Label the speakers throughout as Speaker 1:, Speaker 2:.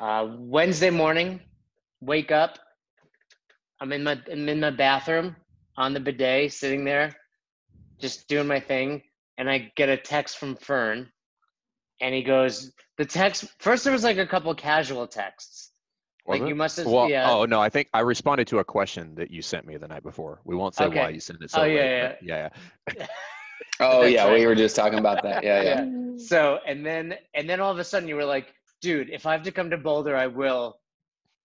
Speaker 1: Uh, Wednesday morning, wake up. I'm in my I'm in my bathroom on the bidet, sitting there, just doing my thing, and I get a text from Fern, and he goes, the text first there was like a couple casual texts.
Speaker 2: Was
Speaker 1: like
Speaker 2: it?
Speaker 1: you must have
Speaker 2: Well,
Speaker 1: yeah.
Speaker 2: oh no, I think I responded to a question that you sent me the night before. We won't say why you sent it so
Speaker 1: Oh,
Speaker 2: late,
Speaker 1: yeah,
Speaker 2: but yeah, yeah.
Speaker 3: Oh yeah,
Speaker 1: right.
Speaker 3: we were just talking about that. Yeah, yeah.
Speaker 1: So and then and then all of a sudden you were like, dude, if I have to come to Boulder, I will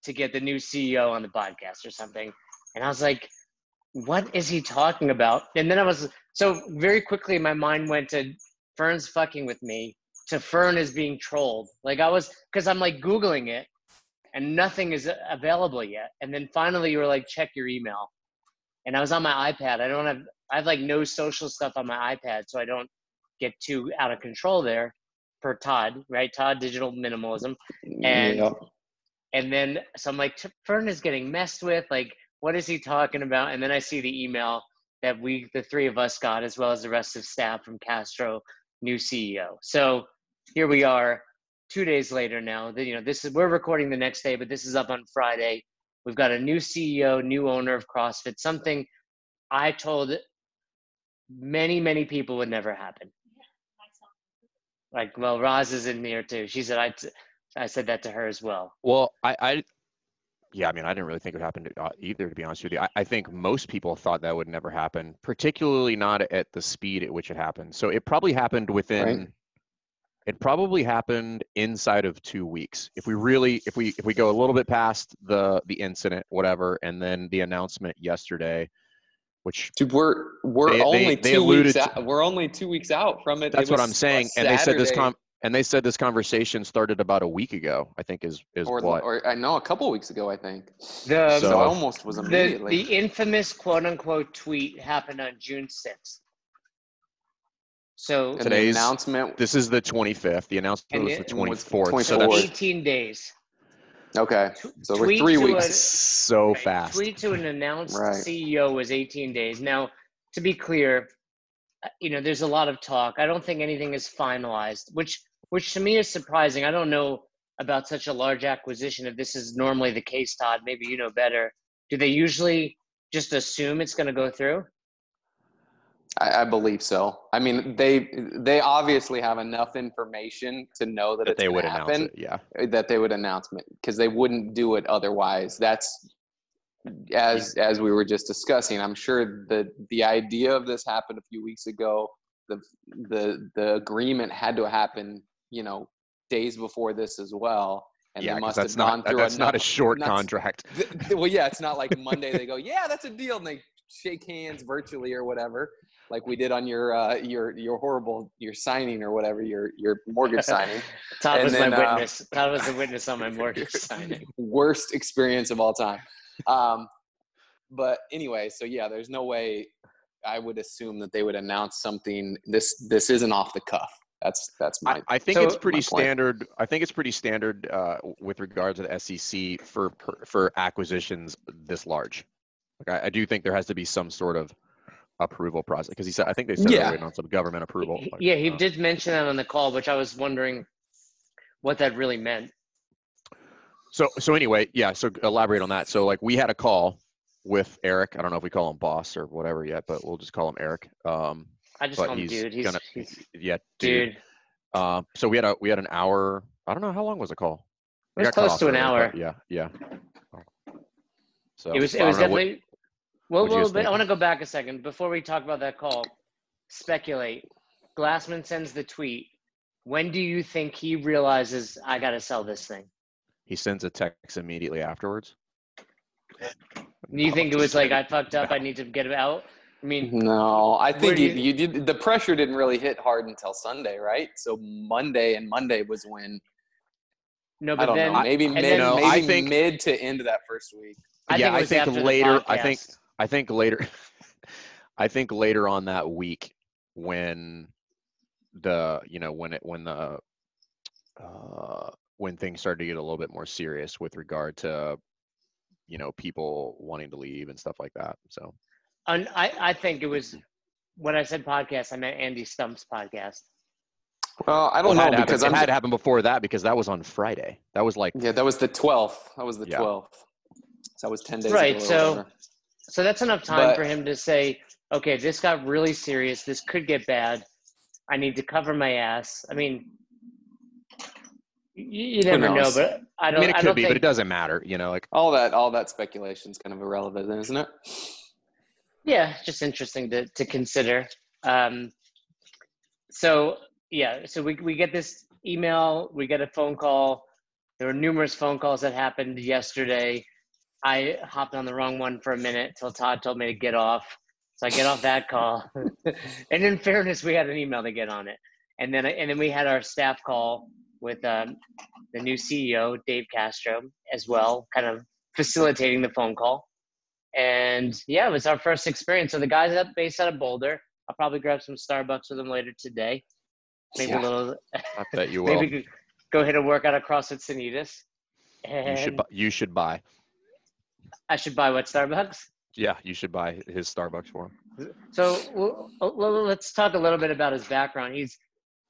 Speaker 1: to get the new CEO on the podcast or something. And I was like, what is he talking about? And then I was so very quickly my mind went to Fern's fucking with me to Fern is being trolled. Like I was because I'm like Googling it and nothing is available yet. And then finally you were like, check your email. And I was on my iPad. I don't have I have like no social stuff on my iPad, so I don't get too out of control there per Todd, right? Todd digital minimalism. And-
Speaker 3: Yep.
Speaker 1: And then so I'm like, Fern is getting messed with. Like, what is he talking about? And then I see the email that we, the three of us, got, as well as the rest of staff from Castro, new CEO. So here we are, two days later now. That you know, this is we're recording the next day, but this is up on Friday. We've got a new CEO, new owner of CrossFit. Something I told many, many people would never happen. Like, well, Roz is in there too. She said I, t- I said that to her as well.
Speaker 2: Well, I, I, yeah, I mean, I didn't really think it would happen to, uh, either, to be honest with you. I, I think most people thought that would never happen, particularly not at the speed at which it happened. So it probably happened within. It probably happened inside of two weeks. If we really, if we, if we go a little bit past the the incident, whatever, and then the announcement yesterday, which
Speaker 3: Dude, we're we're
Speaker 2: They- they-
Speaker 3: only
Speaker 2: they
Speaker 3: two
Speaker 2: alluded
Speaker 3: weeks
Speaker 2: to-
Speaker 3: out. We're only two weeks out from it.
Speaker 2: that's
Speaker 3: It
Speaker 2: what I'm saying.
Speaker 3: a
Speaker 2: And they said this
Speaker 3: Saturday,
Speaker 2: com, and they said this conversation started about a week ago. I think is is
Speaker 3: or,
Speaker 2: what.
Speaker 3: or I know a couple weeks ago. I think.
Speaker 1: The
Speaker 3: So,
Speaker 2: So-
Speaker 3: almost was immediately.
Speaker 1: the infamous quote unquote tweet happened on June 6th. So
Speaker 2: Today's-
Speaker 3: the announcement.
Speaker 2: This is the 25th. The announcement was the
Speaker 3: was
Speaker 2: 24th. So that's
Speaker 1: 18 days.
Speaker 3: Okay, so we're three weeks.
Speaker 1: a-
Speaker 2: so
Speaker 1: Right,
Speaker 2: fast.
Speaker 1: Tweet to an announced
Speaker 3: Right.
Speaker 1: CEO was 18 days. Now, to be clear, uh, you know, there's a lot of talk. I don't think anything is finalized, which which to me is surprising. I don't know about such a large acquisition if this is normally the case, Todd. Maybe you know better. Do they usually just assume it's going to go through?
Speaker 3: I, I believe so. I mean, they they obviously have enough information to know that,
Speaker 2: that
Speaker 3: it's
Speaker 2: they would announce
Speaker 3: happen.
Speaker 2: it. Yeah.
Speaker 3: that they would announce it because they wouldn't do it otherwise. That's as as we were just discussing. I'm sure the the idea of this happened a few weeks ago. The the the agreement had to happen, you know, days before this as well. And
Speaker 2: yeah,
Speaker 3: they must
Speaker 2: that's
Speaker 3: have
Speaker 2: not
Speaker 3: gone
Speaker 2: that-
Speaker 3: through
Speaker 2: that's not a short
Speaker 3: not
Speaker 2: contract.
Speaker 3: th- well, yeah, it's not like Monday they go, yeah, that's a deal, and they shake hands virtually or whatever, like we did on your uh, your your horrible your signing or whatever your your mortgage signing.
Speaker 1: Todd
Speaker 3: And
Speaker 1: was
Speaker 3: then,
Speaker 1: my
Speaker 3: uh,
Speaker 1: witness. Todd was the witness on my mortgage signing.
Speaker 3: Worst experience of all time. Um, but anyway, so yeah, there's no way I would assume that they would announce something. This this isn't off the cuff. That's that's my
Speaker 2: I, I think
Speaker 1: So-
Speaker 2: it's pretty standard. I think it's pretty standard uh, with regards to the SEC for per- for acquisitions this large. Like I, I do think there has to be some sort of approval process because he said I think they said
Speaker 3: Yeah.
Speaker 2: they're waiting on some government approval.
Speaker 1: He-
Speaker 2: like,
Speaker 1: yeah, he
Speaker 2: uh,
Speaker 1: did mention that on the call, which I was wondering what that really meant.
Speaker 2: So so anyway, yeah. So elaborate on that. So like we had a call with Eric. I don't know if we call him boss or whatever yet, but we'll just call him Eric. Um,
Speaker 1: I just
Speaker 2: but
Speaker 1: call him
Speaker 2: he's
Speaker 1: dude. He's,
Speaker 2: gonna
Speaker 1: he's
Speaker 2: yeah, dude.
Speaker 1: dude.
Speaker 2: Um, so we had a we had an hour. I don't know how long was the call.
Speaker 1: It was close to an
Speaker 2: early,
Speaker 1: hour.
Speaker 2: Yeah, yeah. So
Speaker 1: it was it was
Speaker 2: don't what-
Speaker 1: definitely well, well
Speaker 2: guys
Speaker 1: but I want to go back a second before we talk about that call. Speculate. Glassman sends the tweet. When do you think he realizes I got to sell this thing?
Speaker 2: he sends a text immediately afterwards.
Speaker 1: Do you think it was like I fucked up? I need to get it out. I mean,
Speaker 3: No, I think you,
Speaker 1: you-
Speaker 3: you did. The pressure didn't really hit hard until Sunday, right? So Monday and Monday was when
Speaker 1: no,
Speaker 3: I
Speaker 1: but
Speaker 3: don't
Speaker 1: then
Speaker 3: know, maybe mid,
Speaker 1: then-
Speaker 2: No,
Speaker 3: maybe
Speaker 2: I think-
Speaker 3: mid to end of that first week.
Speaker 1: I
Speaker 2: yeah,
Speaker 1: think
Speaker 2: I think later. I think
Speaker 1: podcast.
Speaker 2: I think later. I think later on that week when the you know when it when the uh, when things started to get a little bit more serious with regard to you know people wanting to leave and stuff like that. So
Speaker 1: And I, I think it was when I said podcast, I meant Andy Stumpf's podcast.
Speaker 3: Well, I don't
Speaker 2: Well,
Speaker 3: know because
Speaker 2: happened, it had happened before that because that was on Friday. That was like
Speaker 3: yeah, that was the twelfth. That was the
Speaker 2: Yeah.
Speaker 3: twelfth. So that was ten days
Speaker 1: Right,
Speaker 3: ago.
Speaker 1: so-
Speaker 3: whatever.
Speaker 1: So that's enough time
Speaker 3: But-
Speaker 1: for him to say, okay, this got really serious. This could get bad. I need to cover my ass. I mean, you, never know, but I
Speaker 2: I
Speaker 1: don't.
Speaker 2: mean it could be,
Speaker 1: think,
Speaker 2: but it doesn't matter. You know, like
Speaker 3: all that all that speculation is kind of irrelevant, isn't it?
Speaker 1: Yeah, just interesting to to consider. Um, so yeah, so we we get this email, we get a phone call. There were numerous phone calls that happened yesterday. I hopped on the wrong one for a minute till Todd told me to get off. So I get off that call, and in fairness, we had an email to get on it, and then and then we had our staff call with um, the new CEO Dave Castro as well, kind of facilitating the phone call. And yeah, it was our first experience. So the guys up based out of Boulder. I'll probably grab some Starbucks with them later today. Maybe
Speaker 3: Yeah.
Speaker 1: a little.
Speaker 2: I bet you will.
Speaker 1: maybe go hit a workout across at Sanitas.
Speaker 2: you should you should buy.
Speaker 1: I should buy what Starbucks.
Speaker 2: Yeah, you should buy his Starbucks for him.
Speaker 1: So well, let's talk a little bit about his background. He's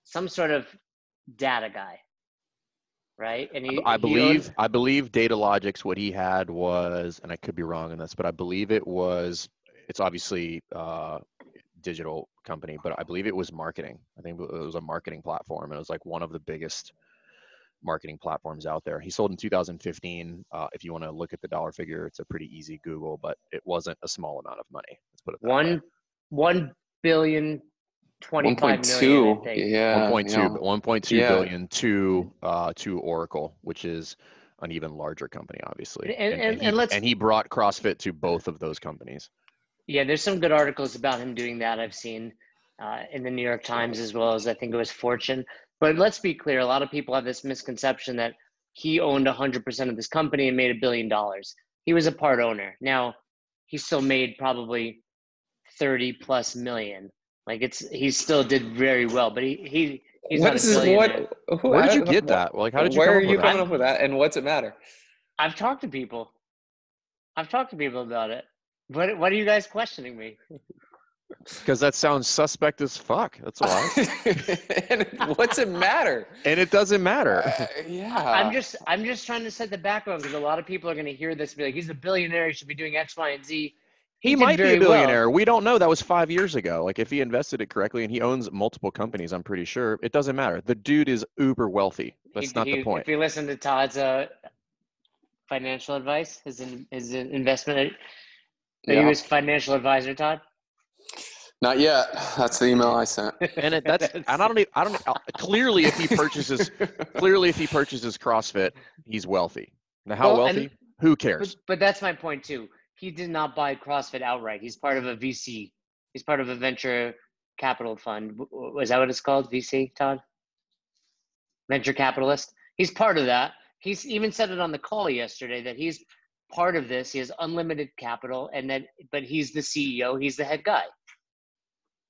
Speaker 1: some sort of data guy, right? And he,
Speaker 2: I
Speaker 1: he
Speaker 2: believe
Speaker 1: owns-
Speaker 2: I believe Datalogix what he had was, and I could be wrong on this, but I believe it was. It's obviously uh, digital company, but I believe it was marketing. I think it was a marketing platform, and it was like one of the biggest marketing platforms out there. He sold in 2015. Uh, if you want to look at the dollar figure, it's a pretty easy Google, but it wasn't a small amount of money. Let's put it that way.
Speaker 1: one one billion twenty
Speaker 3: One
Speaker 1: five
Speaker 3: point
Speaker 1: million.
Speaker 3: two.
Speaker 1: I think.
Speaker 3: Yeah.
Speaker 2: 1.2
Speaker 3: yeah.
Speaker 2: 1.2
Speaker 3: Yeah.
Speaker 2: billion to uh, to Oracle, which is an even larger company, obviously.
Speaker 1: And- and-
Speaker 2: he,
Speaker 1: and let's-
Speaker 2: and he brought CrossFit to both of those companies.
Speaker 1: Yeah, there's some good articles about him doing that I've seen uh, in the New York Times as well as I think it was Fortune. But let's be clear: a lot of people have this misconception that he owned 100% of this company and made a billion dollars. He was a part owner. Now, he still made probably 30 plus million. Like it's he still did very well, but he he he's
Speaker 3: What
Speaker 1: not a
Speaker 3: is this- what? who-
Speaker 2: Where did you get that? Like, how did you
Speaker 3: Where
Speaker 2: come
Speaker 3: are
Speaker 2: up
Speaker 3: you
Speaker 2: with
Speaker 3: coming
Speaker 2: that?
Speaker 3: up with that? And what's it matter?
Speaker 1: I've talked to people. I've talked to people about it. What what are you guys questioning me?
Speaker 2: Because that sounds suspect as fuck. That's why.
Speaker 3: and what's it matter?
Speaker 2: and it doesn't matter.
Speaker 3: Uh, yeah.
Speaker 1: I'm just I'm just trying to set the background because a lot of people are going to hear this and be like, he's a billionaire. He should be doing X, Y, and Z.
Speaker 2: He,
Speaker 1: did
Speaker 2: might be
Speaker 1: very
Speaker 2: a
Speaker 1: well.
Speaker 2: billionaire. We don't know. That was five years ago. Like, if he invested it correctly, and he owns multiple companies, I'm pretty sure it doesn't matter. The dude is uber wealthy. That's
Speaker 1: He-
Speaker 2: not
Speaker 1: he-
Speaker 2: the point.
Speaker 1: If you listen to Todd's uh, financial advice, his in, his investment, are you
Speaker 3: Yeah.
Speaker 1: his financial advisor, Todd?
Speaker 3: Not yet. That's the email I sent.
Speaker 2: and it, that's and I don't e- I don't uh, clearly if he purchases clearly if he purchases CrossFit, he's wealthy. Now how
Speaker 1: Well, and-
Speaker 2: wealthy? Who cares?
Speaker 1: but that's my point too. He did not buy CrossFit outright. He's part of a VC. He's part of a venture capital fund. W- w- Was that what it's called? VC, Todd? Venture capitalist. He's part of that. He's even said it on the call yesterday that he's part of this. He has unlimited capital, and that but he's the CEO. He's the head guy.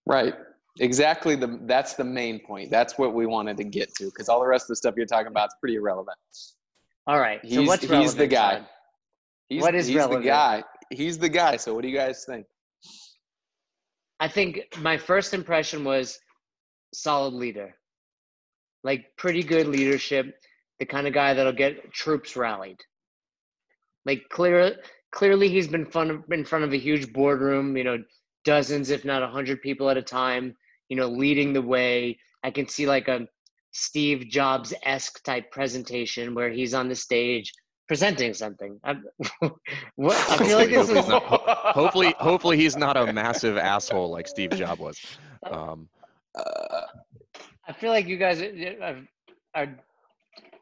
Speaker 3: Right. Exactly. The that's the main point. That's what we wanted to get to because all the rest of the stuff you're talking about is pretty irrelevant.
Speaker 1: All right.
Speaker 3: He's
Speaker 1: so what's
Speaker 3: he's
Speaker 1: relevant,
Speaker 3: the guy. He's,
Speaker 1: What is
Speaker 3: he's
Speaker 1: relevant?
Speaker 3: the guy. He's the guy. So what do you guys think?
Speaker 1: I think my first impression was solid leader, like pretty good leadership, the kind of guy that'll get troops rallied. Like clear, clearly he's been fun in front of a huge boardroom, you know, dozens if not a hundred people at a time, you know, leading the way. I can see like a Steve Jobs esque type presentation where he's on the stage presenting something. I'm, what, I feel like this
Speaker 2: Hopefully
Speaker 1: is
Speaker 2: he's not- ho- hopefully hopefully he's not a massive asshole like Steve Jobs was. Um,
Speaker 3: Uh,
Speaker 1: I feel like you guys are, are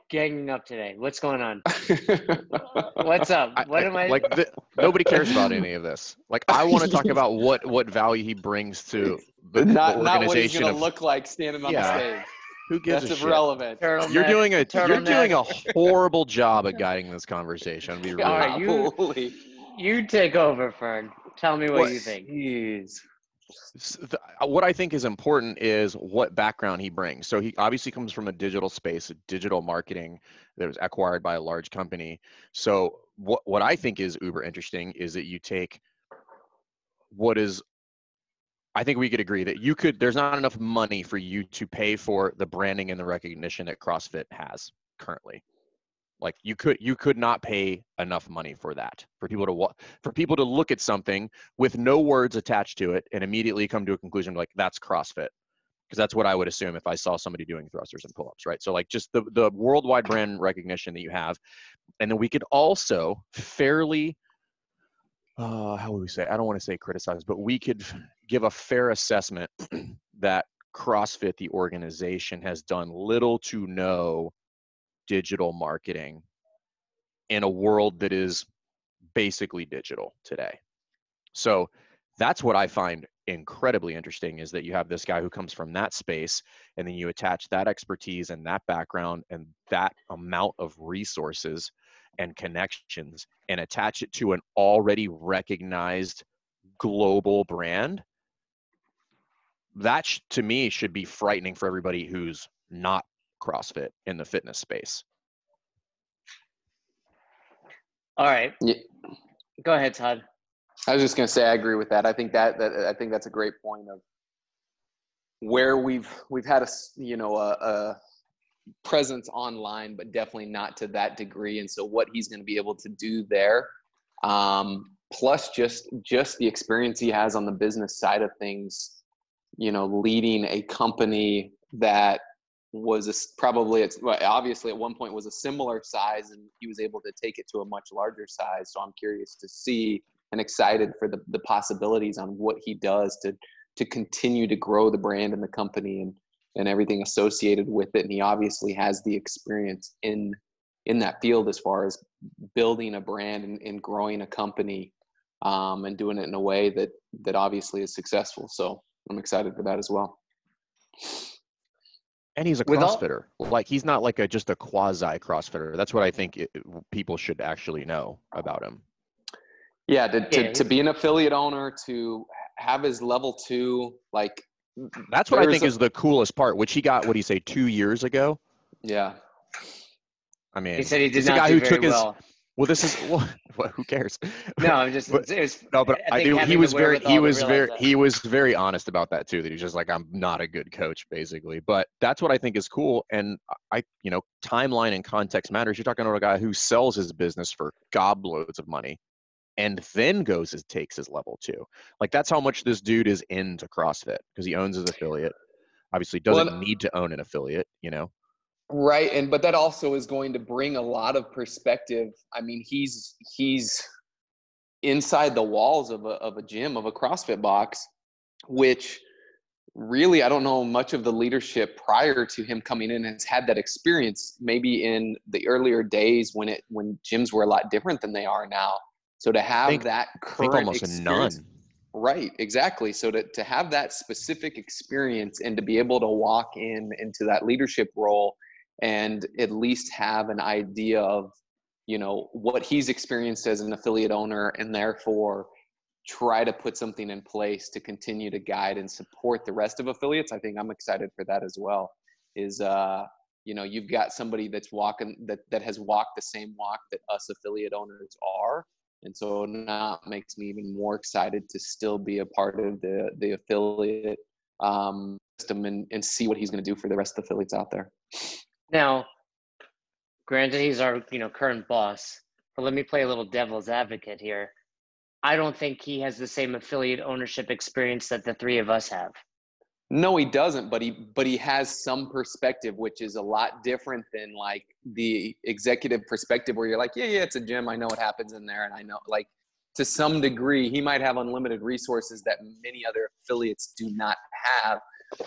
Speaker 1: ganging up today. What's going on? What's up? What
Speaker 2: I-
Speaker 1: am I?
Speaker 2: like the, nobody cares about any of this. Like I want to talk about what what value he brings to the, the
Speaker 3: not not what he's gonna
Speaker 2: of
Speaker 3: look like standing on
Speaker 2: Yeah.
Speaker 3: the stage.
Speaker 2: who gives
Speaker 3: That's
Speaker 2: a shit.
Speaker 3: irrelevant.
Speaker 1: Turtleneck.
Speaker 2: You're doing a you're doing a horrible job at guiding this conversation. I'll be really
Speaker 1: All right, you- You take over, Fern. Tell me what,
Speaker 2: What-
Speaker 1: you think.
Speaker 3: Jeez.
Speaker 2: Uh, what I think is important is what background he brings. So he obviously comes from a digital space, digital marketing that was acquired by a large company. So what what I think is uber interesting is that you take what is I think we could agree that you could. There's not enough money for you to pay for the branding and the recognition that CrossFit has currently. Like you could you could not pay enough money for that for people to for people to look at something with no words attached to it and immediately come to a conclusion like that's CrossFit because that's what I would assume if I saw somebody doing thrusters and pull-ups, right? So like just the the worldwide brand recognition that you have, and then we could also fairly, uh, how would we say? I don't want to say criticize, but we could give a fair assessment that CrossFit, the organization, has done little to no digital marketing in a world that is basically digital today. So that's what I find incredibly interesting is that you have this guy who comes from that space and then you attach that expertise and that background and that amount of resources and connections and attach it to an already recognized global brand that to me should be frightening for everybody who's not CrossFit in the fitness space.
Speaker 1: All right.
Speaker 3: Yeah.
Speaker 1: Go ahead, Todd.
Speaker 3: I was just going to say I agree with that. I think that, that I think that's a great point of where we've we've had a you know a, a presence online, but definitely not to that degree. And so what he's going to be able to do there, um, plus just just the experience he has on the business side of things, you know, leading a company that was a, probably it's obviously at one point was a similar size and he was able to take it to a much larger size. So i'm curious to see and excited for the, the possibilities on what he does to to continue to grow the brand and the company and and everything associated with it. And he obviously has the experience in in that field as far as building a brand and, and growing a company um, and doing it in a way that that obviously is successful. So i'm excited for that as well
Speaker 2: and he's a
Speaker 1: With all-
Speaker 2: crossfitter. Like he's not like a just a quasi crossfitter that's what i think it, people should actually know about him.
Speaker 3: Yeah, to, to,
Speaker 1: Yeah,
Speaker 3: to be an affiliate owner, to have his level two, like,
Speaker 2: that's what i think
Speaker 3: a-
Speaker 2: is the coolest part which he got what do you say two years ago?
Speaker 3: Yeah,
Speaker 2: i mean
Speaker 1: He said he did
Speaker 2: he's the
Speaker 1: not
Speaker 2: guy
Speaker 1: do
Speaker 2: who
Speaker 1: very
Speaker 2: took his
Speaker 1: well.
Speaker 2: well this is well, who cares
Speaker 1: No, I'm just.
Speaker 2: But-
Speaker 1: was,
Speaker 2: No, but I, do. He was very, he was very,
Speaker 1: that.
Speaker 2: he was very honest about that too. That he's just like, I'm not a good coach, basically. But that's what I think is cool. And I, you know, timeline and context matters. You're talking about a guy who sells his business for gobloads of money, and then goes and takes his level two. Like that's how much this dude is into CrossFit because he owns his affiliate. Obviously, doesn't
Speaker 3: and-
Speaker 2: need to own an affiliate. You know,
Speaker 3: right. And but that also is going to bring a lot of perspective. I mean, he's he's inside the walls of a of a gym of a CrossFit box, which really I don't know much of the leadership prior to him coming in has had that experience. Maybe in the earlier days when it when gyms were a lot different than they are now. So to have
Speaker 2: think-
Speaker 3: that current
Speaker 2: almost
Speaker 3: experience,
Speaker 2: none.
Speaker 3: Right, exactly. So to, to have that specific experience and to be able to walk in into that leadership role and at least have an idea of, you know, what he's experienced as an affiliate owner and therefore try to put something in place to continue to guide and support the rest of affiliates. I think I'm excited for that as well. Is uh, you know, you've got somebody that's walking that that has walked the same walk that us affiliate owners are and so now makes me even more excited to still be a part of the the affiliate um, system and, and see what he's going to do for the rest of the affiliates out there.
Speaker 1: Now, granted, he's our you know current boss, but let me play a little devil's advocate here. I don't think he has the same affiliate ownership experience that the three of us have.
Speaker 3: No, he doesn't, but he but he has some perspective, which is a lot different than like the executive perspective, where you're like, yeah, yeah, it's a gym. I know what happens in there, and I know like to some degree he might have unlimited resources that many other affiliates do not have,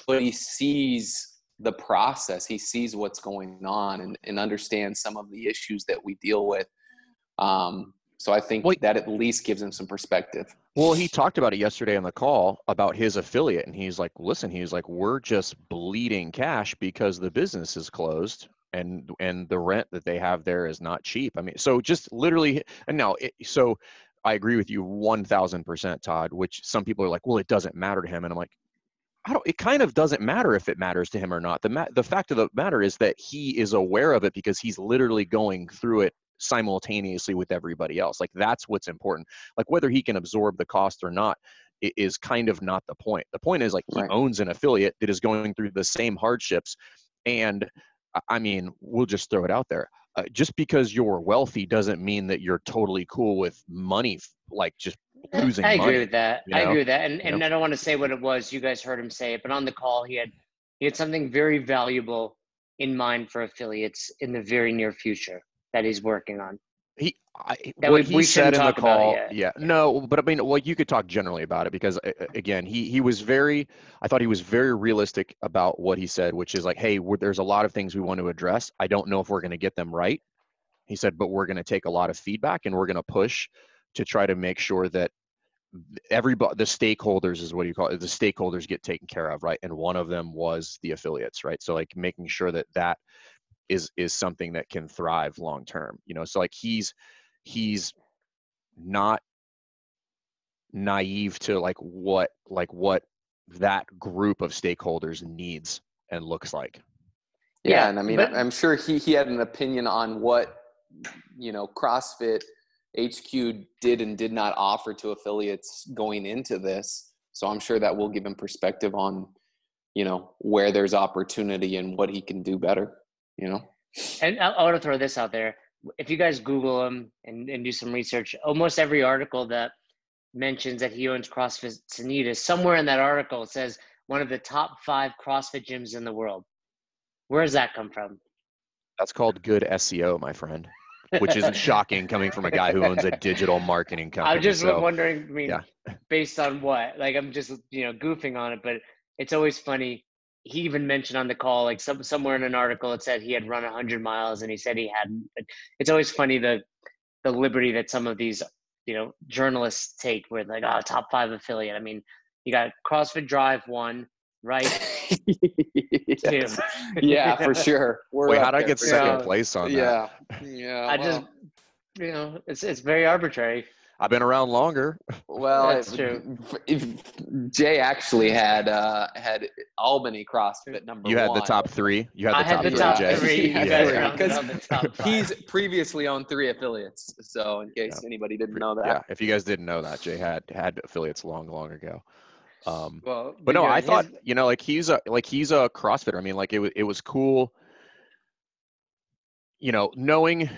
Speaker 3: but he sees the process. He sees what's going on and, and understands some of the issues that we deal with. Um, so I think
Speaker 2: Well,
Speaker 3: that at least gives him some perspective.
Speaker 2: Well, he talked about it yesterday on the call about his affiliate, and he's like, "Listen, he's like, we're just bleeding cash because the business is closed, and and the rent that they have there is not cheap. I mean, so just literally, and now, it, so I agree with you one thousand percent, Todd. Which some people are like, well, it doesn't matter to him, and I'm like, I don't. It kind of doesn't matter if it matters to him or not. The ma- the fact of the matter is that he is aware of it because he's literally going through it simultaneously with everybody else. Like that's what's important like whether he can absorb the cost or not is kind of not the point. The point is like he
Speaker 3: Right.
Speaker 2: owns an affiliate that is going through the same hardships, and I- I mean, we'll just throw it out there. Uh, just because you're wealthy doesn't mean that you're totally cool with money, like just losing
Speaker 1: I agree
Speaker 2: money.
Speaker 1: with that.
Speaker 2: you
Speaker 1: I agree with that. And and
Speaker 2: know?
Speaker 1: I don't want to say what it was. You guys heard him say it, but on the call he had he had something very valuable in mind for affiliates in the very near future that he's working on.
Speaker 2: he I,
Speaker 1: That
Speaker 2: what
Speaker 1: we-
Speaker 2: he
Speaker 1: we
Speaker 2: said in the
Speaker 1: talk about it
Speaker 2: call yeah no but i mean well you could talk generally about it because again he he was very i thought he was very realistic about what he said which is like hey there's a lot of things we want to address i don't know if we're going to get them right he said but we're going to take a lot of feedback and we're going to push to try to make sure that everybody the stakeholders is what you call it the stakeholders get taken care of right? And one of them was the affiliates right? So like making sure that that is is something that can thrive long term you know? So like he's he's not naive to like what like what that group of stakeholders needs and looks like.
Speaker 3: Yeah,
Speaker 1: Yeah,
Speaker 3: and I mean,
Speaker 1: but-
Speaker 3: I'm sure he he had an opinion on what you know CrossFit HQ did and did not offer to affiliates going into this. So I'm sure that will give him perspective on you know where there's opportunity and what he can do better. You know.
Speaker 1: And I, I want to throw this out there. If you guys Google him and, and do some research, almost every article that mentions that he owns CrossFit Sanitas, somewhere in that article says one of the top five CrossFit gyms in the world. Where does that come from?
Speaker 2: that's called good seo my friend which isn't shocking coming from a guy who owns a digital marketing company
Speaker 1: I'm just
Speaker 2: so,
Speaker 1: wondering. I mean,
Speaker 2: yeah.
Speaker 1: based on what? Like, I'm just you know goofing on it, but it's always funny. He even mentioned on the call, like some somewhere in an article, it said he had run 100 miles, and he said he hadn't. But it's always funny the the liberty that some of these you know journalists take, with like, oh, top five affiliate. I mean, you got CrossFit Drive one, right? Two.
Speaker 3: yeah, for sure. We're
Speaker 2: wait how did i get
Speaker 3: for
Speaker 2: second
Speaker 1: Yeah.
Speaker 2: place on that
Speaker 3: Yeah, yeah.
Speaker 1: I
Speaker 3: well,
Speaker 1: just you know it's it's very arbitrary.
Speaker 2: i've been around longer
Speaker 3: Well,
Speaker 1: That's true.
Speaker 3: If Jay actually had uh, had Albany CrossFit number one.
Speaker 2: you had
Speaker 3: one.
Speaker 2: the top three you had the
Speaker 1: I had
Speaker 2: top
Speaker 1: the
Speaker 2: three
Speaker 1: top
Speaker 2: Jay.
Speaker 1: three.
Speaker 3: Yeah,
Speaker 1: guys
Speaker 3: yeah.
Speaker 1: rounded out the top five.
Speaker 3: He's previously owned three affiliates, so in case anybody didn't know that.
Speaker 2: yeah if you guys didn't know that jay had had affiliates long long ago um
Speaker 1: well,
Speaker 2: but no i
Speaker 1: his-
Speaker 2: thought you know like he's a like he's a crossfitter. I mean like it was it was cool you know knowing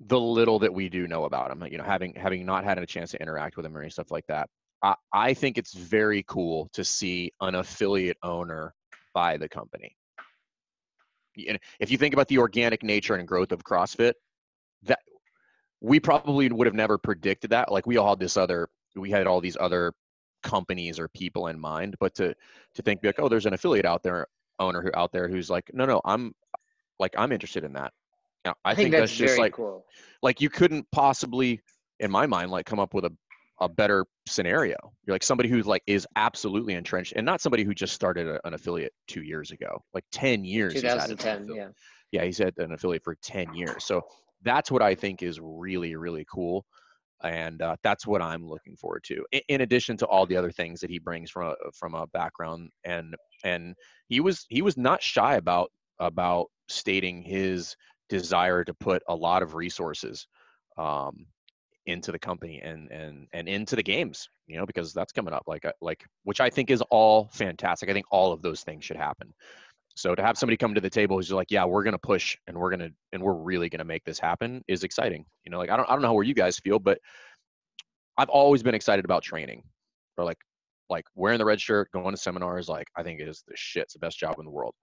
Speaker 2: the little that we do know about him you know having having not had a chance to interact with him or any stuff like that. I i think it's very cool to see an affiliate owner buy the company. Know, if you think about the organic nature and growth of crossfit that we probably would have never predicted that. Like we all had this other we had all these other companies or people in mind but to to think like oh there's an affiliate out there owner who out there who's like no no i'm like i'm interested in that. Now, I, think, that's, just
Speaker 1: very
Speaker 2: like
Speaker 1: cool.
Speaker 2: like you couldn't possibly in my mind like come up with a a better scenario. You're like somebody who's like is absolutely entrenched and not somebody who just started a, an affiliate two years ago. Like 10 years he's had an
Speaker 1: 2010, yeah.
Speaker 2: yeah he's had an affiliate for 10 years. So that's what i think is really really cool and uh, that's what i'm looking forward to in, in addition to all the other things that he brings from a from a background and and he was he was not shy about about stating his desire to put a lot of resources um, into the company and and and into the games you know because that's coming up like uh, like which i think is all fantastic. I think all of those things should happen so to have somebody come to the table who's like yeah we're going to push and we're going to and we're really going to make this happen is exciting you know like i don't i don't know how where you guys feel but i've always been excited about training or like like wearing the red shirt going to seminars like i think it is the shit it's the best job in the world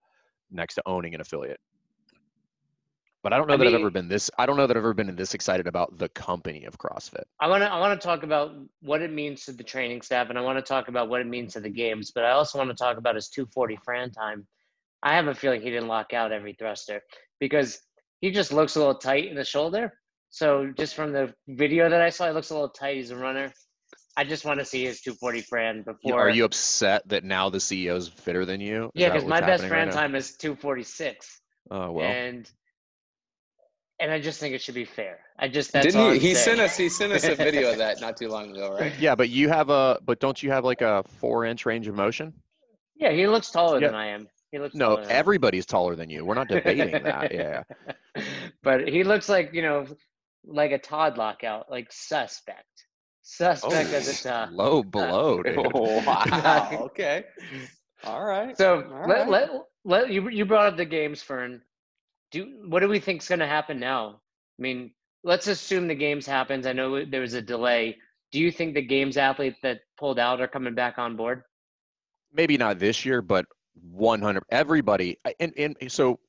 Speaker 2: next to owning an affiliate but i don't know
Speaker 1: I
Speaker 2: that i've ever been this i don't know that i've ever been this excited about the company of crossfit
Speaker 1: I want to I want to talk about what it means to the training staff, and I want to talk about what it means to the games. But I also want to talk about his 240 Fran time. I have a feeling he didn't lock out every thruster because he just looks a little tight in the shoulder. So just from the video that I saw, he looks a little tight. He's a runner. I just want to see his 240 Fran before.
Speaker 2: Are you upset that now the CEO is fitter than you? Is
Speaker 1: yeah, because my best
Speaker 2: happening
Speaker 1: Fran
Speaker 2: right
Speaker 1: time is 246,
Speaker 2: Oh well.
Speaker 1: and and I just think it should be fair. I just that's
Speaker 3: Didn't
Speaker 1: I'm
Speaker 3: he? He
Speaker 1: saying.
Speaker 3: sent us. He sent us a video of that not too long ago, right?
Speaker 2: Yeah, but you have a but don't you have like a four inch range of motion?
Speaker 1: Yeah, he looks taller
Speaker 2: Yeah.
Speaker 1: than I am. He looks
Speaker 2: No,
Speaker 1: taller than I
Speaker 2: everybody's taller than you. We're not debating that. Yeah.
Speaker 1: but he looks like you know, like a Todd lockout, like suspect, Suspect
Speaker 2: Oh,
Speaker 1: at the top.
Speaker 2: Low below, dude.
Speaker 3: wow. Okay. All right.
Speaker 1: So
Speaker 3: All
Speaker 1: let,
Speaker 3: right.
Speaker 1: let, let you you brought up the games, Fern. Do what do we think's going to happen now? I mean, let's assume the games happens. I know there was a delay. Do you think the games athletes that pulled out are coming back on board?
Speaker 2: Maybe not this year, but 100. Everybody, and and so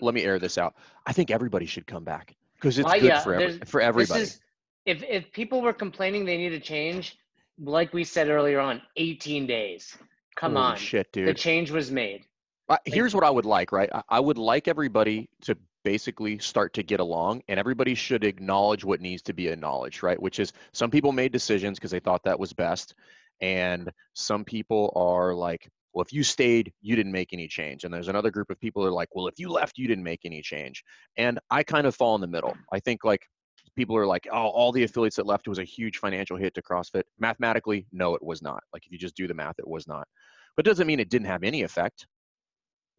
Speaker 2: let me air this out. I think everybody should come back because it's good
Speaker 1: yeah,
Speaker 2: for every, for everybody.
Speaker 1: This is if if people were complaining they need a change, like we said earlier on, 18 days. Come
Speaker 2: Holy
Speaker 1: on,
Speaker 2: shit, dude the
Speaker 1: change was made.
Speaker 2: I- here's what I would like, right? I, I would like everybody to basically start to get along, and everybody should acknowledge what needs to be acknowledged, right? Which is some people made decisions because they thought that was best, and some people are like, well, if you stayed, you didn't make any change. And there's another group of people that are like, well, if you left, you didn't make any change. And I kind of fall in the middle. I think like people are like, oh, all the affiliates that left was a huge financial hit to CrossFit. Mathematically, no, it was not. Like if you just do the math, it was not. But doesn't mean it didn't have any effect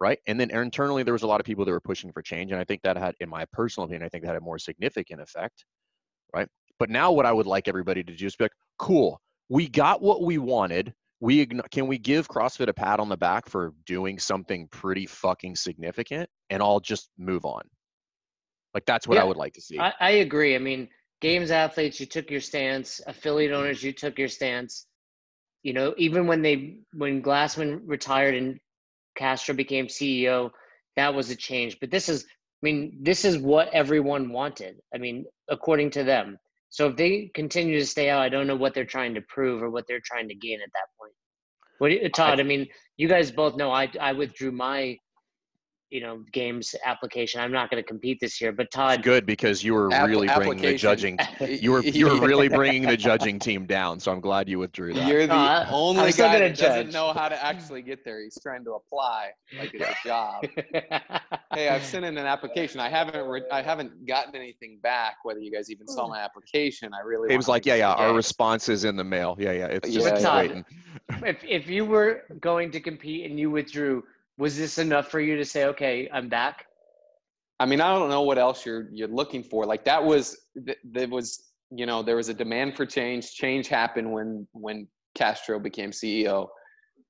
Speaker 2: right? And then internally, there was a lot of people that were pushing for change, and I think that had, in my personal opinion, I think that had a more significant effect, right? But now, what I would like everybody to do is be like, cool, we got what we wanted. We can we give CrossFit a pat on the back for doing something pretty fucking significant, and I'll just move on. Like that's what I would like to see.
Speaker 1: I, I agree. I mean, games athletes, you took your stance. Affiliate mm-hmm. owners, you took your stance. You know, even when they when Glassman retired and Castro became CEO, that was a change. But this is, I mean, this is what everyone wanted. I mean, according to them. So if they continue to stay out, I don't know what they're trying to prove or what they're trying to gain at that point. What, Todd? I mean, you guys both know I I withdrew my, you know, games application. I'm not going to compete this year. But Todd,
Speaker 2: good because you were
Speaker 3: App-
Speaker 2: really bringing the judging. You were you were really bringing the judging team down. So I'm glad you withdrew that.
Speaker 3: You're the
Speaker 1: No, I- I'm
Speaker 3: only
Speaker 1: still
Speaker 3: guy
Speaker 1: gonna
Speaker 3: that doesn't know how to actually get there. He's trying to apply like it's a job. hey, I've sent in an application. I haven't re- I haven't gotten anything back. Whether you guys even saw hmm. my application, I really.
Speaker 2: It was like, yeah, yeah, our response is in the mail. Yeah, yeah, it's just
Speaker 3: Yeah,
Speaker 2: keep
Speaker 1: yeah.
Speaker 2: waiting.
Speaker 1: if if you were going to compete and you withdrew, was this enough for you to say, okay, I'm back?
Speaker 3: I mean, I don't know what else you're you're looking for. Like that was th- there was you know there was a demand for change. Change happened when when Castro became CEO.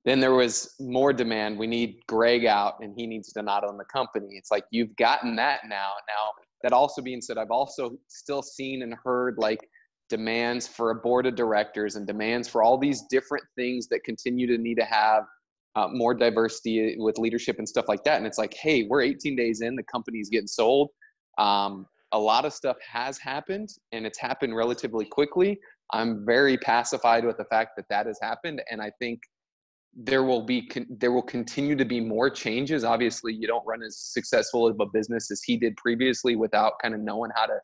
Speaker 3: Then there was more demand. We need Greg out, and he needs to not own the company. It's like you've gotten that now. Now that also being said, I've also still seen and heard like demands for a board of directors and demands for all these different things that continue to need to have uh, more diversity with leadership and stuff like that. And it's like, hey, we're 18 days in, the company's getting sold. Um, a lot of stuff has happened, and it's happened relatively quickly. I'm very pacified with the fact that that has happened, and I think there will be con- there will continue to be more changes. Obviously, you don't run as successful of a business as he did previously without kind of knowing how to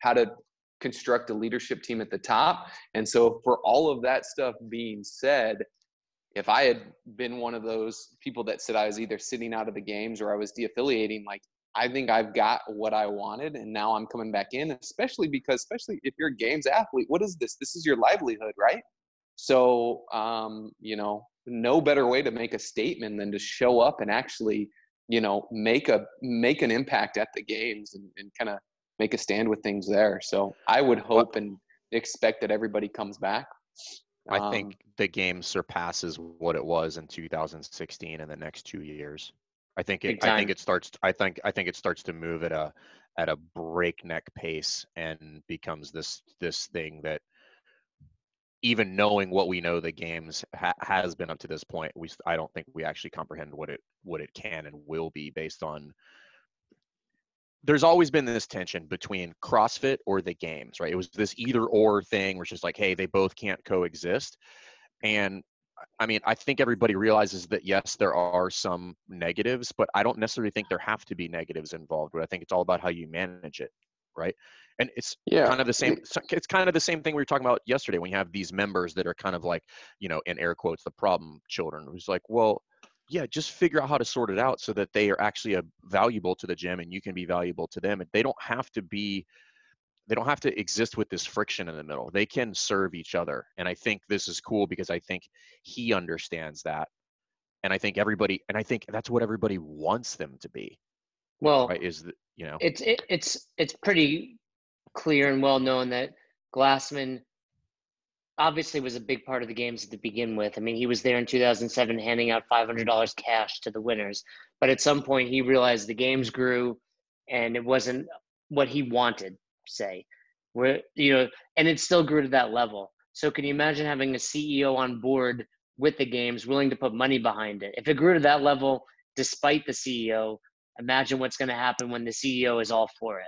Speaker 3: how to construct a leadership team at the top. And so, for all of that stuff being said, if I had been one of those people that said I was either sitting out of the games or I was de-affiliating, like I think I've got what I wanted, and now I'm coming back in. Especially because, especially if you're a games athlete, what is this? This is your livelihood, right? So, um, you know, no better way to make a statement than to show up and actually, you know, make a make an impact at the games and, and kind of make a stand with things there. So I would hope and expect that everybody comes back.
Speaker 2: I
Speaker 3: Um,
Speaker 2: think the game surpasses what it was in 2016 in the next two years. I think it. I think it starts. I think. I think it starts to move at a at a breakneck pace and becomes this this thing that even knowing what we know the games ha- has been up to this point we i don't think we actually comprehend what it what it can and will be based on there's always been this tension between CrossFit or the games, right? It was this either or thing, which is like, hey, they both can't coexist. And I mean, I think everybody realizes that yes, there are some negatives, but I don't necessarily think there have to be negatives involved. But I think it's all about how you manage it, right? And it's
Speaker 3: yeah,
Speaker 2: kind of the same. It's kind of the same thing we were talking about yesterday when you have these members that are kind of like, you know, in air quotes, the problem children. Who's like, well, yeah, just figure out how to sort it out so that they are actually a, valuable to the gym and you can be valuable to them. And they don't have to be, they don't have to exist with this friction in the middle. They can serve each other. And I think this is cool because I think he understands that. And I think everybody, and I think that's what everybody wants them to be,
Speaker 1: Well,
Speaker 2: right? Is that, you know,
Speaker 1: it's it, it's it's pretty clear and well known that Glassman obviously was a big part of the games to begin with. I mean, he was there in 2007 handing out $500 cash to the winners. But at some point, he realized the games grew and it wasn't what he wanted, say. Where, you know, and it still grew to that level. So can you imagine having a CEO on board with the games, willing to put money behind it? If it grew to that level, despite the CEO, imagine what's going to happen when the CEO is all for it.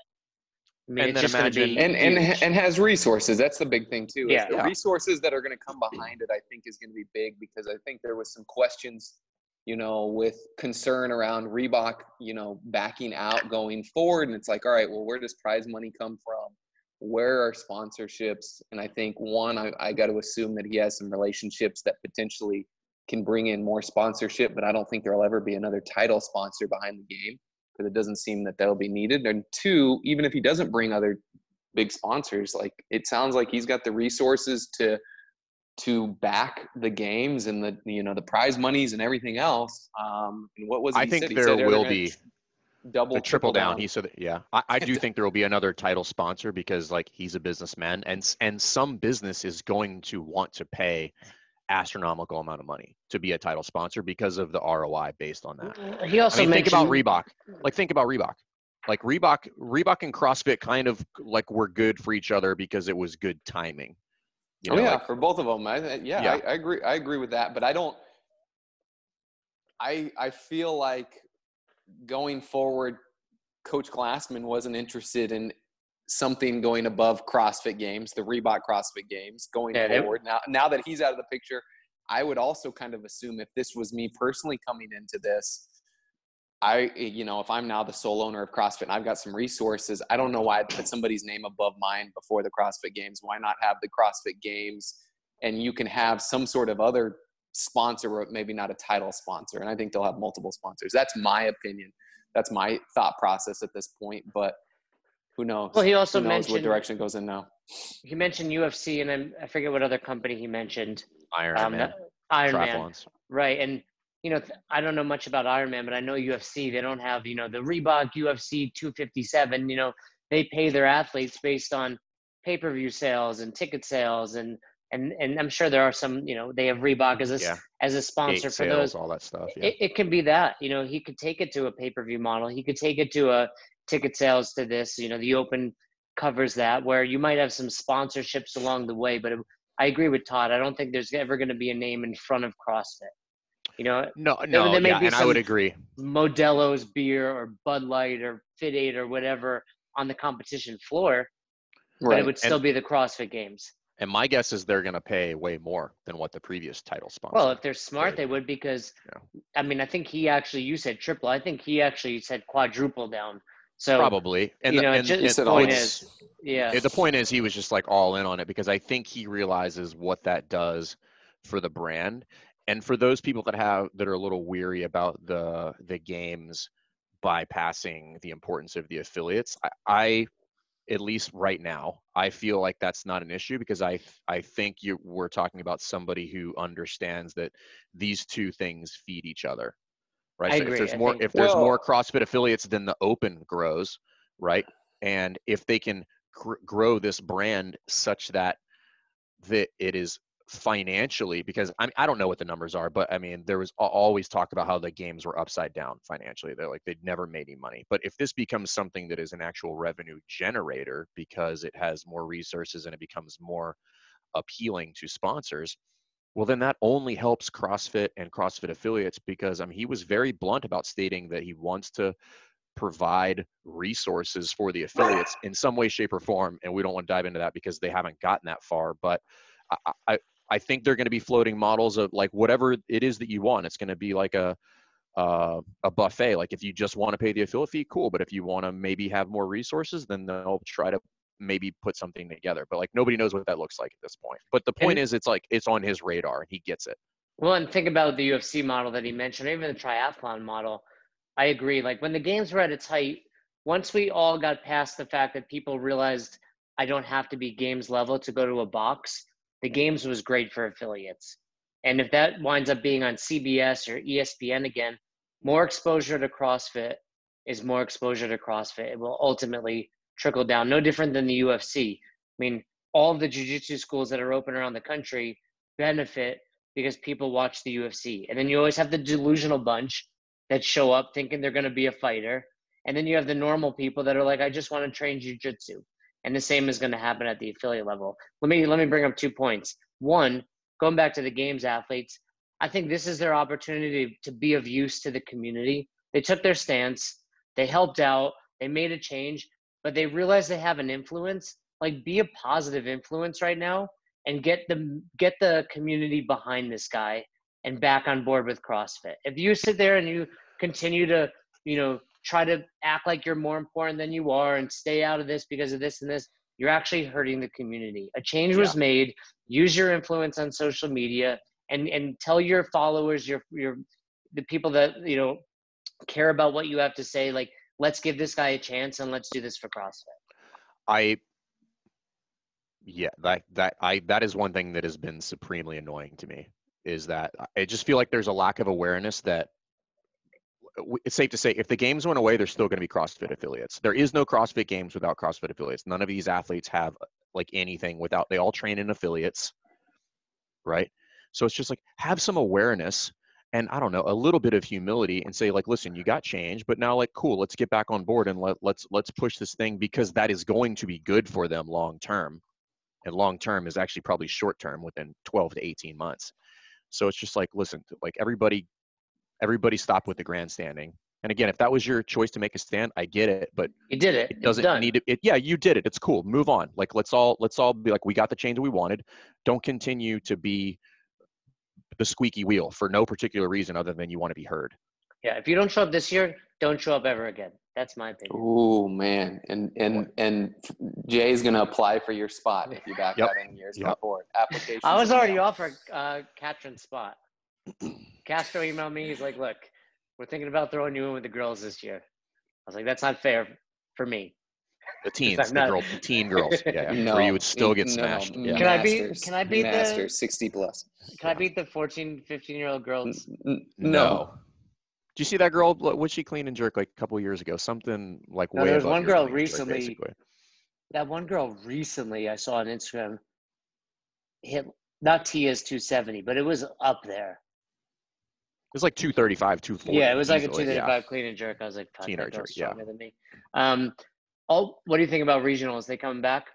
Speaker 1: I mean,
Speaker 2: And
Speaker 1: it's
Speaker 2: then
Speaker 1: just going to
Speaker 2: imagine-
Speaker 1: be
Speaker 3: and and
Speaker 1: huge.
Speaker 3: and has resources. That's the big thing too.
Speaker 1: Yeah.
Speaker 3: the
Speaker 2: Yeah.
Speaker 3: resources that are going to come behind it, I think, is going to be big because I think there was some questions, you know, with concern around Reebok, you know, backing out going forward, and it's like, all right, well, where does prize money come from? Where are sponsorships? And I think one, I, I got to assume that he has some relationships that potentially can bring in more sponsorship, but I don't think there'll ever be another title sponsor behind the game because it doesn't seem that that'll be needed. And two, even if he doesn't bring other big sponsors, like it sounds like he's got the resources to to back the games and the you know the prize monies and everything else. Um, and what was
Speaker 2: I think
Speaker 3: said? He
Speaker 2: there will be
Speaker 3: double
Speaker 2: the triple down. He said, yeah, I, I do think there will be another title sponsor because like he's a businessman and and some business is going to want to pay astronomical amount of money to be a title sponsor because of the ROI based on that.
Speaker 1: Mm, he also
Speaker 2: I mean, think
Speaker 1: mentioned
Speaker 2: about Reebok. Like think about Reebok. Like Reebok, Reebok and CrossFit kind of like were good for each other because it was good timing. You
Speaker 3: oh yeah,
Speaker 2: like-
Speaker 3: for both of them. I, I- yeah,
Speaker 2: Yeah.
Speaker 3: I, I agree. I agree with that, but I don't. I I feel like going forward, Coach Glassman wasn't interested in something going above CrossFit Games, the Reebok CrossFit Games, going
Speaker 1: Yeah,
Speaker 3: forward. Now now that he's out of the picture, I would also kind of assume if this was me personally coming into this. I, you know, if I'm now the sole owner of CrossFit and I've got some resources, I don't know why I'd put somebody's name above mine before the CrossFit Games. Why not have the CrossFit Games and you can have some sort of other sponsor, maybe not a title sponsor. And I think they'll have multiple sponsors. That's my opinion. That's my thought process at this point. But who knows?
Speaker 1: Well, he also
Speaker 3: who knows what direction goes in now.
Speaker 1: he mentioned UFC, and I'm, I forget what other company he mentioned.
Speaker 2: Iron
Speaker 1: Um,
Speaker 2: Man,
Speaker 1: Iron Man, right? And you know, th- I don't know much about Iron Man, but I know UFC. They don't have you know the Reebok UFC 257. You know, they pay their athletes based on pay-per-view sales and ticket sales, and and and I'm sure there are some. You know, they have Reebok as a s-
Speaker 2: Yeah.
Speaker 1: as a
Speaker 2: Gate
Speaker 1: sponsor for
Speaker 2: sales,
Speaker 1: those.
Speaker 2: all that stuff. Yeah.
Speaker 1: It, it could be that you know he could take it to a pay-per-view model. He could take it to a ticket sales to this. You know, the Open covers that where you might have some sponsorships along the way. But it, I agree with Todd. I don't think there's ever going to be a name in front of CrossFit. You know,
Speaker 2: no,
Speaker 1: there-
Speaker 2: no,
Speaker 1: there may
Speaker 2: yeah,
Speaker 1: be
Speaker 2: and I would agree.
Speaker 1: Modelo's beer or Bud Light or FitAid or whatever on the competition floor, but it would still be the CrossFit Games.
Speaker 2: And my guess is they're going to pay way more than what the previous title sponsor.
Speaker 1: Well, if they're smart,
Speaker 2: Right.
Speaker 1: they would because,
Speaker 2: Yeah.
Speaker 1: I mean, I think he actually, you said triple. I think he actually said quadruple down. So,
Speaker 2: probably. And
Speaker 1: you
Speaker 2: the, and
Speaker 1: just,
Speaker 3: He
Speaker 1: the point is, yeah,
Speaker 2: Yeah, the point is he was just like all in on it because I think he realizes what that does for the brand. And for those people that have that are a little weary about the the games bypassing the importance of the affiliates, I, I at least right now, I feel like that's not an issue because I I think you we're talking about somebody who understands that these two things feed each other. Right.
Speaker 1: I
Speaker 2: so
Speaker 1: agree.
Speaker 2: if there's
Speaker 1: I
Speaker 2: more
Speaker 1: think-
Speaker 2: if there's more CrossFit affiliates then the open grows, right? And if they can gr- grow this brand such that that it is financially because I mean, I don't know what the numbers are, but I mean there was always talk about how the games were upside down financially. They're like they'd never made any money. But if this becomes something that is an actual revenue generator because it has more resources and it becomes more appealing to sponsors, well then that only helps CrossFit and CrossFit affiliates because I mean he was very blunt about stating that he wants to provide resources for the affiliates in some way shape or form and we don't want to dive into that because they haven't gotten that far but i i, I think they're going to be floating models of like whatever it is that you want. It's going to be like a uh, a buffet like if you just want to pay the affiliate fee cool but if you want to maybe have more resources then they'll try to maybe put something together but like nobody knows what that looks like at this point but the point
Speaker 1: And-
Speaker 2: is it's like it's on his radar and he gets it
Speaker 1: Well, and think about the UFC model that he mentioned, even the triathlon model. I agree. Like when the games were at its height, once we all got past the fact that people realized I don't have to be games level to go to a box, the games was great for affiliates. And if that winds up being on CBS or ESPN again, more exposure to CrossFit is more exposure to CrossFit. It will ultimately trickle down. No different than the UFC. I mean, all of the jiu-jitsu schools that are open around the country benefit because people watch the UFC. And then you always have the delusional bunch that show up thinking they're going to be a fighter. And then you have the normal people that are like, I just want to train jiu-jitsu. And the same is going to happen at the affiliate level. Let me let me bring up two points. One, going back to the games athletes, I think this is their opportunity to be of use to the community. They took their stance, they helped out, they made a change, but they realize they have an influence. Like be a positive influence right now and get the get the community behind this guy and back on board with CrossFit. If you sit there and you continue to, you know, try to act like you're more important than you are and stay out of this because of this and this, you're actually hurting the community. A change was made. Use your influence on social media and and tell your followers, your your the people that you know care about what you have to say. Like, let's give this guy a chance and let's do this for CrossFit.
Speaker 2: I yeah, that that I that is one thing that has been supremely annoying to me is that I just feel like there's a lack of awareness that it's safe to say if the games went away, there's still going to be CrossFit affiliates. There is no CrossFit games without CrossFit affiliates. None of these athletes have like anything without they all train in affiliates, right? So it's just like have some awareness and I don't know, a little bit of humility and say like, listen, you got change, but now like, cool, let's get back on board and let let's let's push this thing because that is going to be good for them long term, and long term is actually probably short term within 12 to 18 months. So it's just like, listen, like everybody, everybody stop with the grandstanding. And again, if that was your choice to make a stand, I get it, but
Speaker 1: you did it.
Speaker 2: It doesn't need it, it. Yeah, you did it. It's cool. Move on. Like let's all let's all be like, we got the change we wanted. Don't continue to be the squeaky wheel for no particular reason other than you want to be heard.
Speaker 1: Yeah, if you don't show up this year, don't show up ever again. That's my opinion.
Speaker 3: Oh man, and and and Jay's gonna apply for your spot if you back
Speaker 2: yep.
Speaker 3: out in years
Speaker 2: yep.
Speaker 3: forward. Application.
Speaker 1: I was already offered uh, Katrin's spot. Castro emailed me. He's like, "Look, we're thinking about throwing you in with the girls this year." I was like, "That's not fair for me."
Speaker 2: The teens, the, girl, the teen girls. Yeah,
Speaker 3: no,
Speaker 2: where you would still get smashed.
Speaker 3: No,
Speaker 2: yeah.
Speaker 1: Can I beat? Can I beat
Speaker 3: Masters,
Speaker 1: the?
Speaker 3: 60 plus.
Speaker 1: Can I beat the 14, 15 year old girls?
Speaker 3: No.
Speaker 2: no. Do you see that girl? Was she clean and jerk like a couple years ago? Something like
Speaker 1: no,
Speaker 2: way.
Speaker 1: There was
Speaker 2: above
Speaker 1: one girl
Speaker 2: clean and jerk,
Speaker 1: recently. that one girl recently I saw on Instagram hit not Tia's 270, but it was up there.
Speaker 2: It was like 235, 240.
Speaker 1: yeah, it was like a 235
Speaker 2: yeah.
Speaker 1: clean and jerk. I was like, fuck,
Speaker 2: Clean
Speaker 1: that
Speaker 2: or
Speaker 1: girl's
Speaker 2: jerk, yeah.
Speaker 1: stronger than me. Um, oh, what do you think about regionals? They coming back?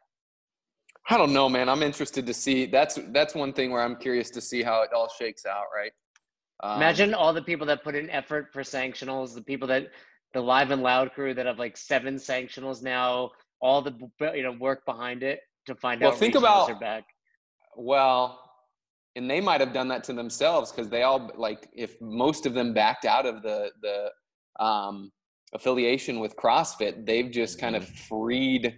Speaker 3: I don't know, man. I'm interested to see. That's that's one thing where I'm curious to see how it all shakes out, right? Um,
Speaker 1: Imagine all the people that put in effort for sanctionals, the people that the live and loud crew that have like seven sanctionals now, all the you know work behind it to find out.
Speaker 3: Well,
Speaker 1: out
Speaker 3: think
Speaker 1: regionals
Speaker 3: about-
Speaker 1: are back.
Speaker 3: Well, and they might have done that to themselves because they all like if most of them backed out of the the um, affiliation with CrossFit, they've just kind of mm-hmm. freed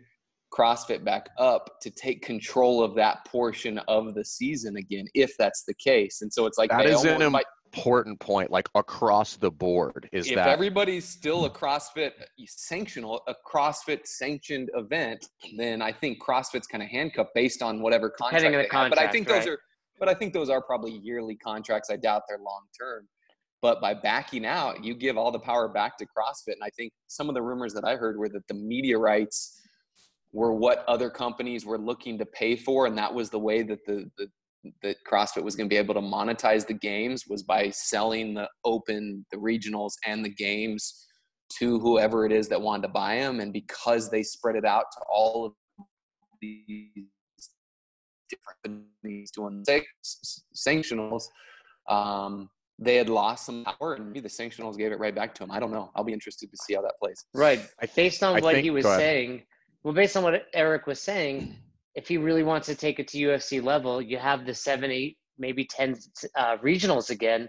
Speaker 3: CrossFit back up to take control of that portion of the season again, if that's the case. And so it's like
Speaker 2: that is an
Speaker 3: almost might-
Speaker 2: important point, like across the board. Is that
Speaker 3: if
Speaker 2: that
Speaker 3: everybody's still a mm. CrossFit sanctional, a CrossFit sanctioned event, then I think CrossFit's kind of handcuffed based on whatever contract
Speaker 1: Depending on
Speaker 3: they
Speaker 1: the
Speaker 3: have. But I
Speaker 1: contract,
Speaker 3: think those are, but I think those are probably yearly contracts. I doubt they're long term. But by backing out, you give all the power back to CrossFit. And I think some of the rumors that I heard were that the media rights were what other companies were looking to pay for, and that was the way that the, the that CrossFit was going to be able to monetize the games was by selling the open, the regionals, and the games to whoever it is that wanted to buy them. And because they spread it out to all of these different companies doing sanctionals, um, they had lost some power, and maybe the sanctionals gave it right back to him. I don't know. I'll be interested to see how that plays.
Speaker 1: Right.
Speaker 2: I-
Speaker 1: based on
Speaker 2: I
Speaker 1: what
Speaker 2: think-
Speaker 1: he was saying, well, based on what Eric was saying, if he really wants to take it to UFC level, you have the seven, eight, maybe 10 uh, regionals again.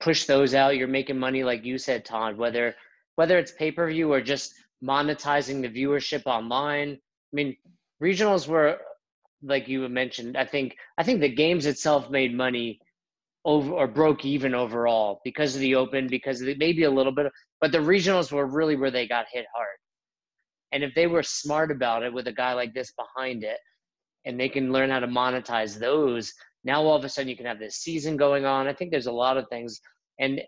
Speaker 1: Push those out. You're making money, like you said, Todd, whether whether it's pay per view or just monetizing the viewership online. I mean, regionals were, like you mentioned, I think I think the games itself made money over or broke even overall because of the open, because of the, maybe a little bit, but the regionals were really where they got hit hard. And if they were smart about it with a guy like this behind it, and they can learn how to monetize those, now all of a sudden you can have this season going on. I think there's a lot of things. And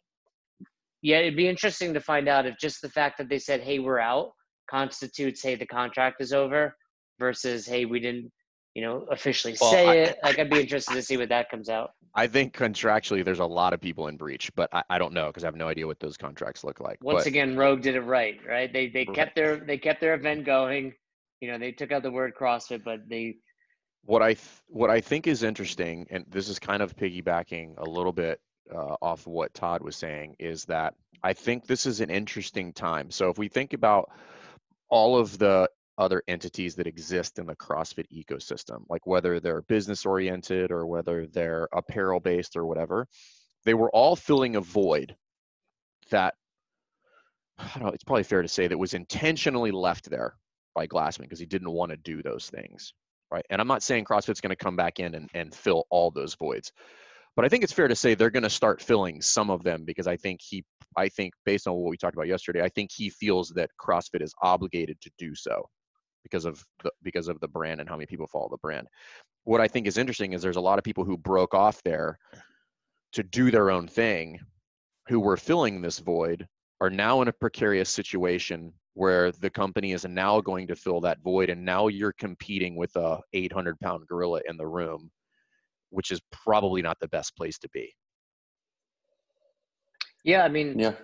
Speaker 1: yeah, it'd be interesting to find out if just the fact that they said, hey, we're out constitutes, hey, the contract is over versus, hey, we didn't, you know, officially
Speaker 2: Well,
Speaker 1: say
Speaker 2: I-
Speaker 1: it. Like, I'd be interested to see what that comes out.
Speaker 2: I think contractually there's a lot of people in breach, but I, I don't know because I have no idea what those contracts look like.
Speaker 1: Once
Speaker 2: but
Speaker 1: again, Rogue did it right, right? They they
Speaker 2: Right.
Speaker 1: kept their they kept their event going. You know, they took out the word CrossFit, but they
Speaker 2: what I th- what I think is interesting, and this is kind of piggybacking a little bit uh, off what Todd was saying, is that I think this is an interesting time. So if we think about all of the other entities that exist in the CrossFit ecosystem, like whether they're business oriented or whether they're apparel based or whatever, they were all filling a void that I don't know, it's probably fair to say that was intentionally left there by Glassman because he didn't want to do those things right? And I'm not saying CrossFit's going to come back in and, and fill all those voids, but I think it's fair to say they're going to start filling some of them because I think he, I think based on what we talked about yesterday, I think he feels that CrossFit is obligated to do so because of the because of the brand and how many people follow the brand. What I think is interesting is there's a lot of people who broke off there to do their own thing, who were filling this void, are now in a precarious situation where the company is now going to fill that void and now you're competing with a 800 pound gorilla in the room which is probably not the best place to be
Speaker 1: yeah, I mean,
Speaker 3: Yeah.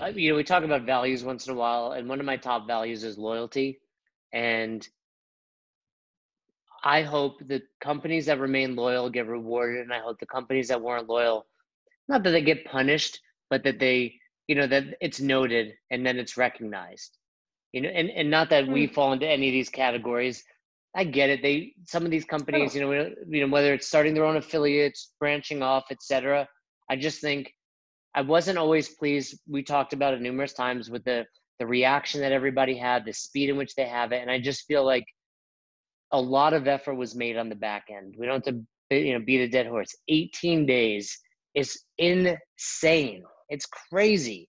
Speaker 1: I- you know, we talk about values once in a while, and one of my top values is loyalty. And I hope the companies that remain loyal get rewarded, and I hope the companies that weren't loyal, not that they get punished, but that they, you know, that it's noted and then it's recognized. You know, and, and not that we hmm. fall into any of these categories. I get it. They some of these companies, you know, you know, whether it's starting their own affiliates, branching off, etc. I just think I wasn't always pleased. We talked about it numerous times with the the reaction that everybody had, the speed in which they have it, and I just feel like a lot of effort was made on the back end. We don't have to you know beat a dead horse. 18 days is insane. It's crazy,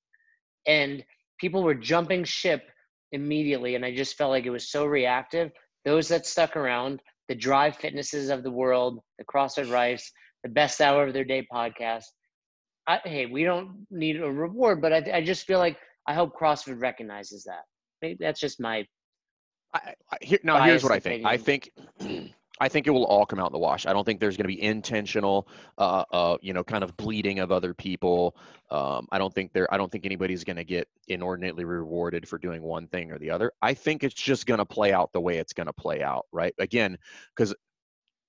Speaker 1: and people were jumping ship immediately, and I just felt like it was so reactive. Those that stuck around, the Drive Fitnesses of the world, the CrossFit Rice, the Best Hour of Their Day podcast. I, hey, we don't need a reward, but I, I just feel like I hope CrossFit recognizes that. Maybe that's just my
Speaker 2: I, I, here, now here's what I think. I think I think it will all come out in the wash. I don't think there's going to be intentional, uh, uh, you know, kind of bleeding of other people. Um, I don't think there. I don't think anybody's going to get inordinately rewarded for doing one thing or the other. I think it's just going to play out the way it's going to play out, right? Again, because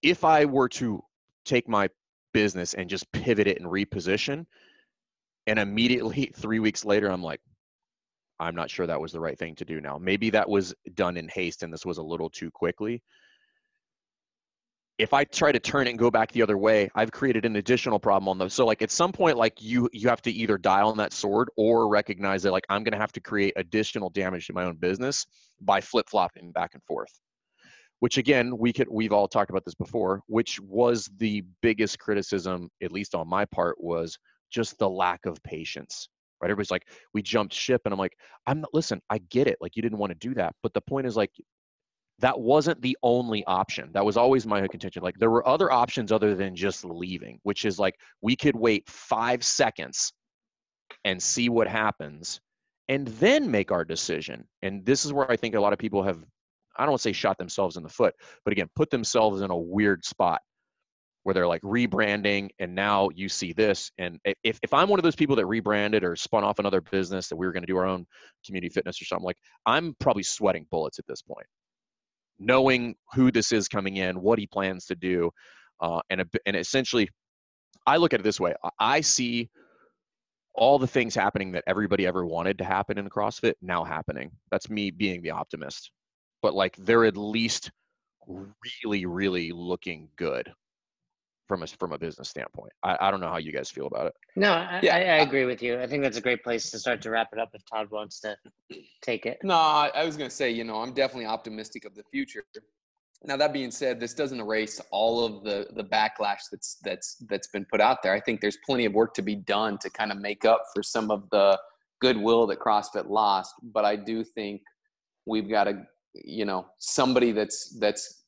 Speaker 2: if I were to take my business and just pivot it and reposition, and immediately three weeks later, I'm like, I'm not sure that was the right thing to do now. Maybe that was done in haste and this was a little too quickly. If I try to turn it and go back the other way, I've created an additional problem on those. So like at some point, like you you have to either die on that sword or recognize that like I'm gonna have to create additional damage to my own business by flip-flopping back and forth. Which again, we could we've all talked about this before, which was the biggest criticism, at least on my part, was just the lack of patience right? Everybody's like, we jumped ship, and I'm like, I'm not. Listen, I get it. Like you didn't want to do that, but the point is like, that wasn't the only option. That was always my contention. Like there were other options other than just leaving, which is like we could wait five seconds and see what happens, and then make our decision. And this is where I think a lot of people have. I don't want to say shot themselves in the foot, but again, put themselves in a weird spot where they're like rebranding and now you see this and if, if i'm one of those people that rebranded or spun off another business that we were going to do our own community fitness or something like i'm probably sweating bullets at this point. Knowing who this is coming in what he plans to do uh, and, and essentially i look at it this way i see all the things happening that everybody ever wanted to happen in crossfit now happening. That's me being the optimist. But like they're at least really really looking good from a from a business standpoint. I, I don't know how you guys feel about it.
Speaker 1: no. I,
Speaker 3: Yeah,
Speaker 1: I, I
Speaker 3: I-
Speaker 1: agree with you. I think that's a great place to start to wrap it up. If Todd wants to take it,
Speaker 3: No, I I was going to say, you know, I'm definitely optimistic of the future. Now that being said, this doesn't erase all of the the backlash that's that's that's been put out there. I think there's plenty of work to be done to kind of make up for some of the goodwill that CrossFit lost. But I do think we've got a you know somebody that's that's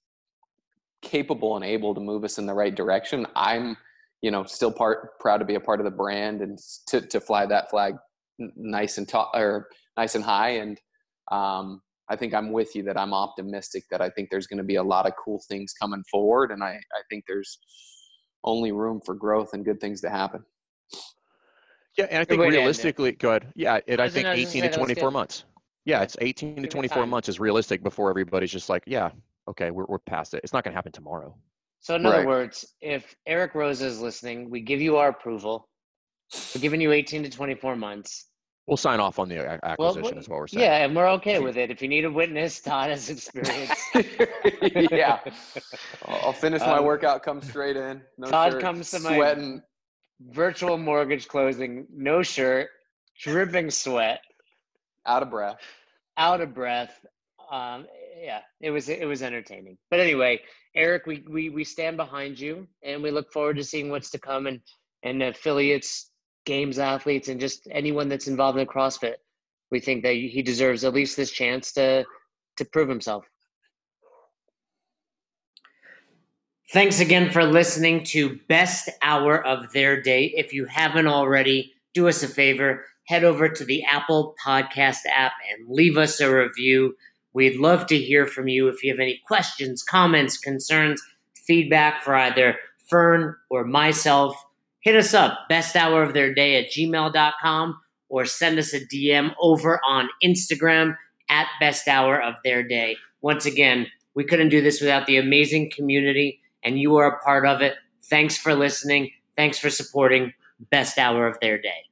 Speaker 3: capable and able to move us in the right direction. I'm you know still part proud to be a part of the brand and to to fly that flag nice and tall or nice and high and um I think I'm with you that I'm optimistic that I think there's going to be a lot of cool things coming forward, and I I think there's only room for growth and good things to happen.
Speaker 2: Yeah, and I think realistically, go ahead. Yeah, it, I think 18 to 24 months. Yeah, it's 18 to 24 months is realistic before everybody's just like, yeah, okay, we're, we're past it. It's not going to happen tomorrow.
Speaker 1: So, in other words, if Eric Roza is listening, we give you our approval. We're giving you 18 to 24 months.
Speaker 2: We'll sign off on the acquisition, well, is what we're saying.
Speaker 1: Yeah, and we're okay with it. If you need a witness, Todd has experience.
Speaker 3: yeah, I'll finish my um, workout, come straight in.
Speaker 1: No Todd shirt, comes to my sweating. my virtual mortgage closing, no shirt, dripping sweat,
Speaker 3: out of breath,
Speaker 1: out of breath. Um, yeah, it was it was entertaining. But anyway, Eric, we, we we stand behind you, and we look forward to seeing what's to come and and affiliates, games athletes, and just anyone that's involved in CrossFit. We think that he deserves at least this chance to to prove himself. Thanks again for listening to Best Hour of Their Day. If you haven't already, do us a favor, head over to the Apple Podcast app and leave us a review. We'd love to hear from you if you have any questions, comments, concerns, feedback for either Fern or myself. Hit us up, best hour of their day at gmail.com, or send us a DM over on Instagram at best hour of their day. Once again, we couldn't do this without the amazing community, and you are a part of it. Thanks for listening. Thanks for supporting Best Hour of Their Day.